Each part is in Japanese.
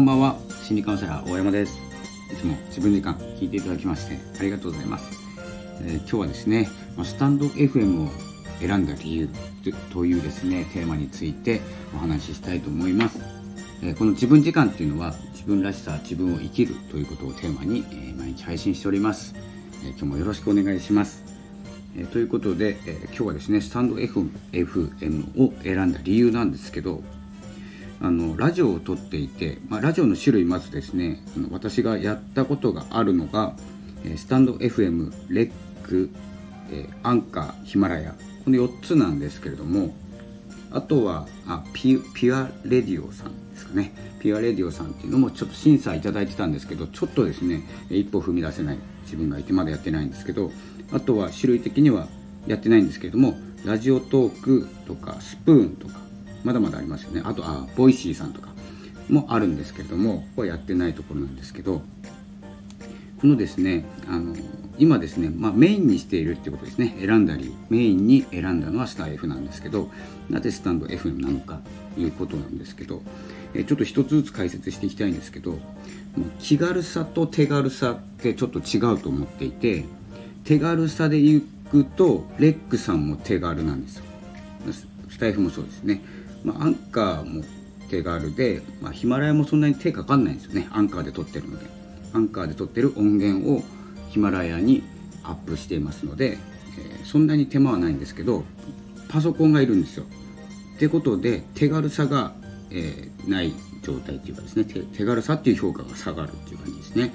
んばんは。心理カウンセラー大山です。いつも自分時間聞いていただきましてありがとうございます、えー、今日はですねスタンド FM を選んだ理由というですねテーマについてお話ししたいと思います、えー、この自分時間っていうのは自分らしさ自分を生きるということをテーマに、えー、毎日配信しております、え今日もよろしくお願いします。えということで、え今日はですねスタンド FM を選んだ理由なんですけどあのラジオを撮っていて、まあ、ラジオの種類まずですねあの私がやったことがあるのが、えスタンド FM、レック、えアンカー、ヒマラヤ。この4つなんですけれどもあとはあピピュアレディオさんですかね。ピュアレディオさんっていうのもちょっと審査いただいてたんですけどちょっとですね一歩踏み出せない自分がいてまだやってないんですけどあとは種類的にはやってないんですけれどもRadiotalk とかスプーンとかまだまだありますよね。あとあ Voicy さんとかもあるんですけれどもここはやってないところなんですけどこのですねあの今ですね、まあ、メインにしているっていうことですね。選んだりメインに選んだのはスター F なんですけどなぜスタンド F なのかということなんですけどえちょっと一つずつ解説していきたいんですけど気軽さと手軽さってちょっと違うと思っていて手軽さでいくとレックさんも手軽なんですよ。スタイフもそうですね。まあ、アンカーも手軽で、まあ、ヒマラヤもそんなに手かかんないんですよね。アンカーで撮ってるので。アンカーで撮ってる音源をヒマラヤにアップしていますので、えー、そんなに手間はないんですけどパソコンがいるんですよ。ってことで手軽さが、えー、ない状態っていうかですね。手軽さっていう評価が下がるっていう感じですね。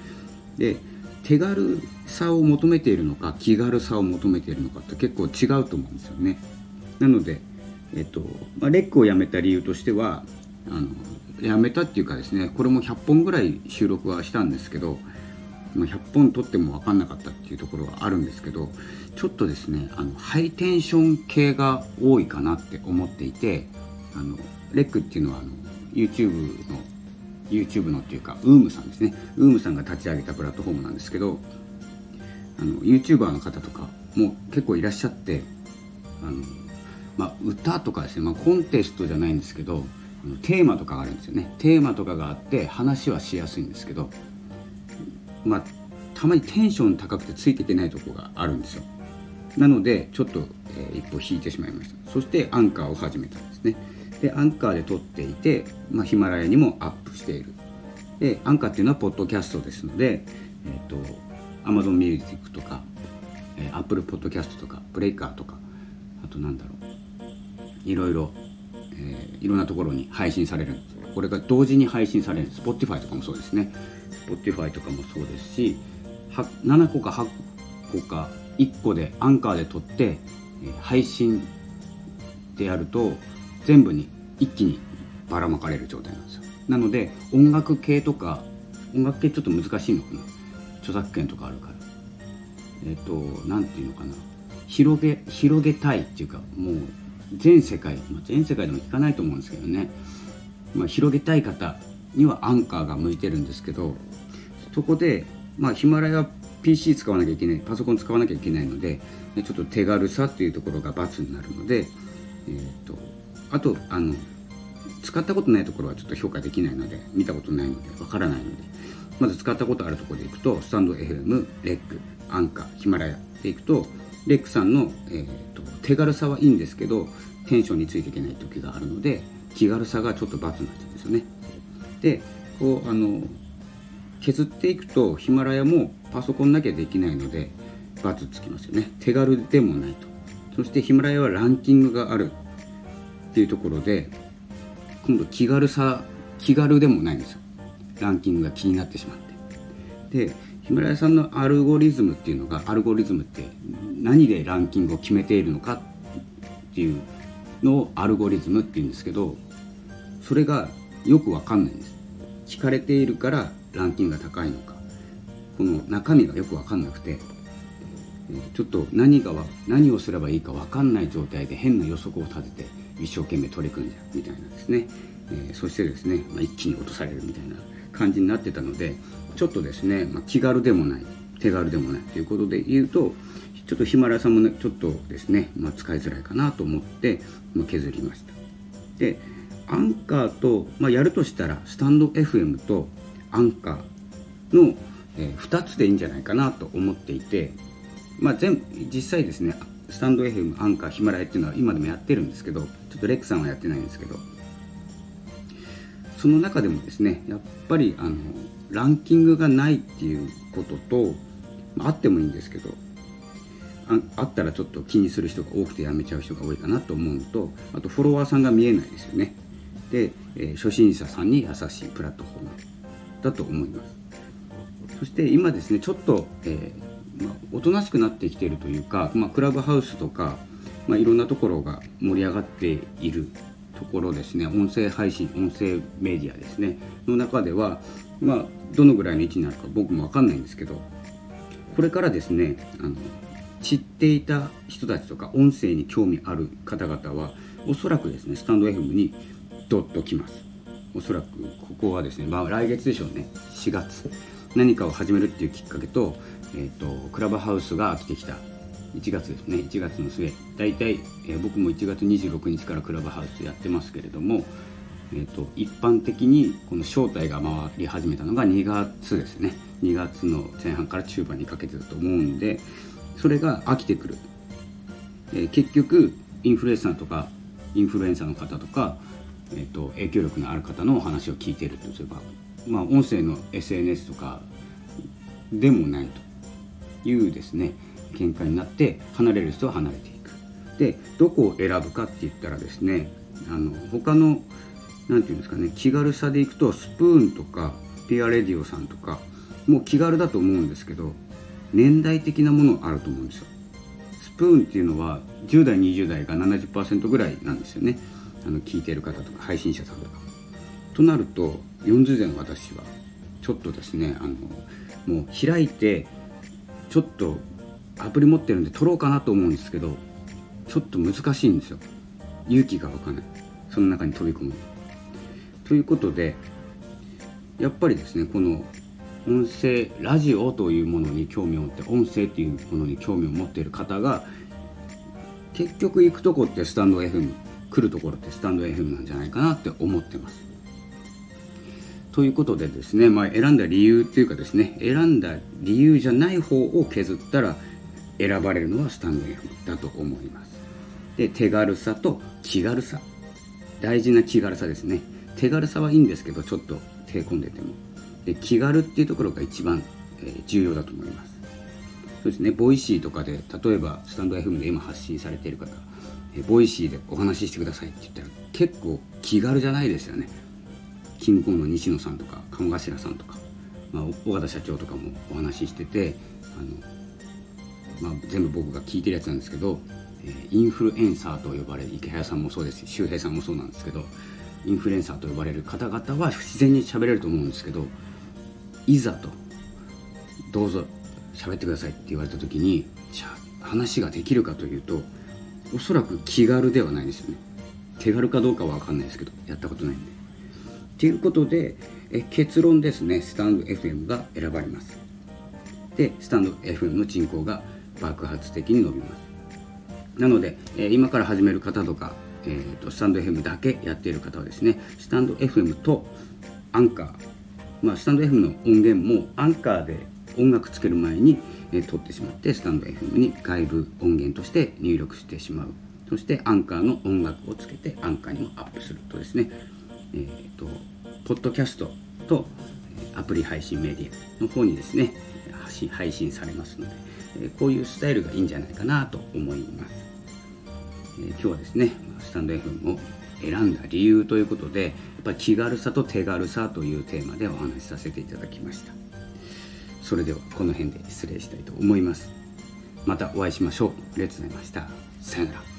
で手軽さを求めているのか気軽さを求めているのかって結構違うと思うんですよね。なのでえっとまあ、レックをやめた理由としてはあのやめたっていうかですねこれも100本ぐらい収録はしたんですけど、100本撮っても分かんなかったっていうところはあるんですけどちょっとですねあのハイテンション系が多いかなって思っていてあのレックっていうのはあの YouTube の YouTube のっていうか UM さんですね。UM さんが立ち上げたプラットフォームなんですけどあの YouTuber の方とかも結構いらっしゃってあのまあ、歌とかですね、まあ、コンテストじゃないんですけどテーマとかがあるんですよね。テーマとかがあって話はしやすいんですけど、まあ、たまにテンション高くてついていけないとこがあるんですよ。なのでちょっと、えー、一歩引いてしまいました。そしてアンカーを始めたんですね。でアンカーで撮っていて、まあ、ヒマラヤにもアップしている。でアンカーっていうのはポッドキャストですので、えーと、と Amazon Music とか、えー、Apple Podcast とかブレイカーとかあとなんだろう。いろいろ、えー、いろんなところに配信される。んですこれが同時に配信される。Spotify とかもそうですね。Spotify とかもそうですし7個か8個か1個でアンカーで撮って、えー、配信でやると全部に一気にばらまかれる状態なんですよ。なので音楽系とか音楽系ちょっと難しいのかな。著作権とかあるから。えっ、ー、と何て言うのかな。広げ広げたいっていうかもう全世界、まあ、全世界でも聞かないと思うんですけどね、まあ、広げたい方にはアンカーが向いてるんですけどそこで、まあ、ヒマラヤ PC 使わなきゃいけないパソコン使わなきゃいけないのでちょっと手軽さっていうところが×になるので、えーと、あとあの使ったことないところはちょっと評価できないので見たことないのでわからないのでまず使ったことあるところでいくとスタンド FM レックアンカーヒマラヤでいくとレックさんの、えーと、手軽さはいいんですけどテンションについていけない時があるので気軽さがちょっと×になっちゃうんですよね。でこうあの削っていくとヒマラヤもパソコンなきゃできないので×つきますよね。手軽でもないと。そしてヒマラヤはランキングがある。っていうところで今度気軽さ気軽でもないんですよ。ランキングが気になってしまって。でヒマラヤさんのアルゴリズムっていうのがアルゴリズムって何でランキングを決めているのかっていうのをアルゴリズムっていうんですけどそれがよくわかんないんです。聞かれているからランキングが高いのか。この中身がよくわかんなくてちょっと何が何をすればいいかわかんない状態で変な予測を立てて一生懸命取り組んじゃうみたいなですね、えー、そしてですね、まあ、一気に落とされるみたいな感じになってたのでちょっとですね、まあ、気軽でもない手軽でもないということで言うとちょっとヒマラヤさんもねちょっとですね、まあ、使いづらいかなと思って、まあ、削りました。でアンカーと、まあ、やるとしたらスタンド FM とアンカーの、えー、2つでいいんじゃないかなと思っていて、まあ、全実際ですねスタンド FM アンカーヒマラヤっていうのは今でもやってるんですけどちょっとレックさんはやってないんですけどその中でもですねやっぱりあのランキングがないっていうことと、まあ、あってもいいんですけどあったらちょっと気にする人が多くてやめちゃう人が多いかなと思うのとあとフォロワーさんが見えないですよね。で、えー、初心者さんに優しいプラットフォームだと思います。そして今ですねちょっと、えー、まあ、おとなしくなってきているというか、まあ、クラブハウスとか、まあ、いろんなところが盛り上がっているところですね。音声配信音声メディアですね。の中では、まあ、どのぐらいの位置になるか僕も分かんないんですけどこれからですねあの知っていた人たちとか音声に興味ある方々はおそらくですねスタンド FM にドッときます。おそらくここはですね、まあ、来月でしょうね。4月。何かを始めるっていうきっかけと,、えーと、クラブハウスが飽きてきた。1月ですね。1月の末。大体、えー、僕も1月26日からクラブハウスやってますけれども、えーと、一般的にこの正体が回り始めたのが2月ですね。2月の前半から中盤にかけてだと思うんでそれが飽きてくる、えー、結局インフルエンサーとかインフルエンサーの方とか、えーと、影響力のある方のお話を聞いてるとすれば、まあ、音声の SNS とかでもないというですね。見解になって離れる人は離れていく。でどこを選ぶかって言ったらですねあの他の何て言うんですかね気軽さでいくとスプーンとかピアレディオさんとかもう気軽だと思うんですけど年代的なものあると思うんですよ。スプーンっていうのは10代20代が70%ぐらいなんですよね。あの聞いてる方とか配信者さんとか。となると40代の私はちょっとですねあのもう開いてちょっとアプリ持ってるんで撮ろうかなと思うんですけどちょっと難しいんですよ。勇気が湧かない。その中に飛び込むということでやっぱりですねこの音声ラジオというものに興味を持って音声っていうものに興味を持っている方が結局行くとこってスタンド FM 来るところってスタンド FM なんじゃないかなって思ってます。ということでですね、まあ、選んだ理由っていうかですね選んだ理由じゃない方を削ったら選ばれるのはスタンド FM だと思います。で手軽さと気軽さ。大事な気軽さですね。手軽さはいいんですけどちょっと手込んでても。で気軽っていうところが一番、えー、重要だと思います。そうですね。 Voicy とかで例えばスタンド FM で今発信されている方、えー、 Voicy でお話ししてくださいって言ったら結構気軽じゃないですよね。キングコンの西野さんとか鴨頭さんとか、まあ、尾形社長とかもお話ししててあの、まあ、全部僕が聞いてるやつなんですけど、えー、インフルエンサーと呼ばれる池谷さんもそうですし周平さんもそうなんですけどインフルエンサーと呼ばれる方々は自然に喋れると思うんですけどいざとどうぞ喋ってくださいって言われた時に話ができるかというとおそらく気軽ではないですよね。手軽かどうかは分かんないですけどやったことないんで。ということでえ結論ですね。スタンド FM が選ばれます。でスタンド FM の人口が爆発的に伸びます。なので、え今から始める方とか、えーと、スタンド FM だけやっている方はですねスタンド FM とアンカーまあ、スタンド FM の音源もアンカーで音楽つける前に、えー、撮ってしまってスタンド FM に外部音源として入力してしまう。そしてアンカーの音楽をつけてアンカーにもアップするとですねえーと、ポッドキャストとアプリ配信メディアの方にですね配信されますので、こういうスタイルがいいんじゃないかなと思います、え今日はですねスタンド FM を選んだ理由ということでやっぱり気軽さと手軽さというテーマでお話しさせていただきました。それではこの辺で失礼したいと思います。またお会いしましょう。ありがとうございました。さよなら。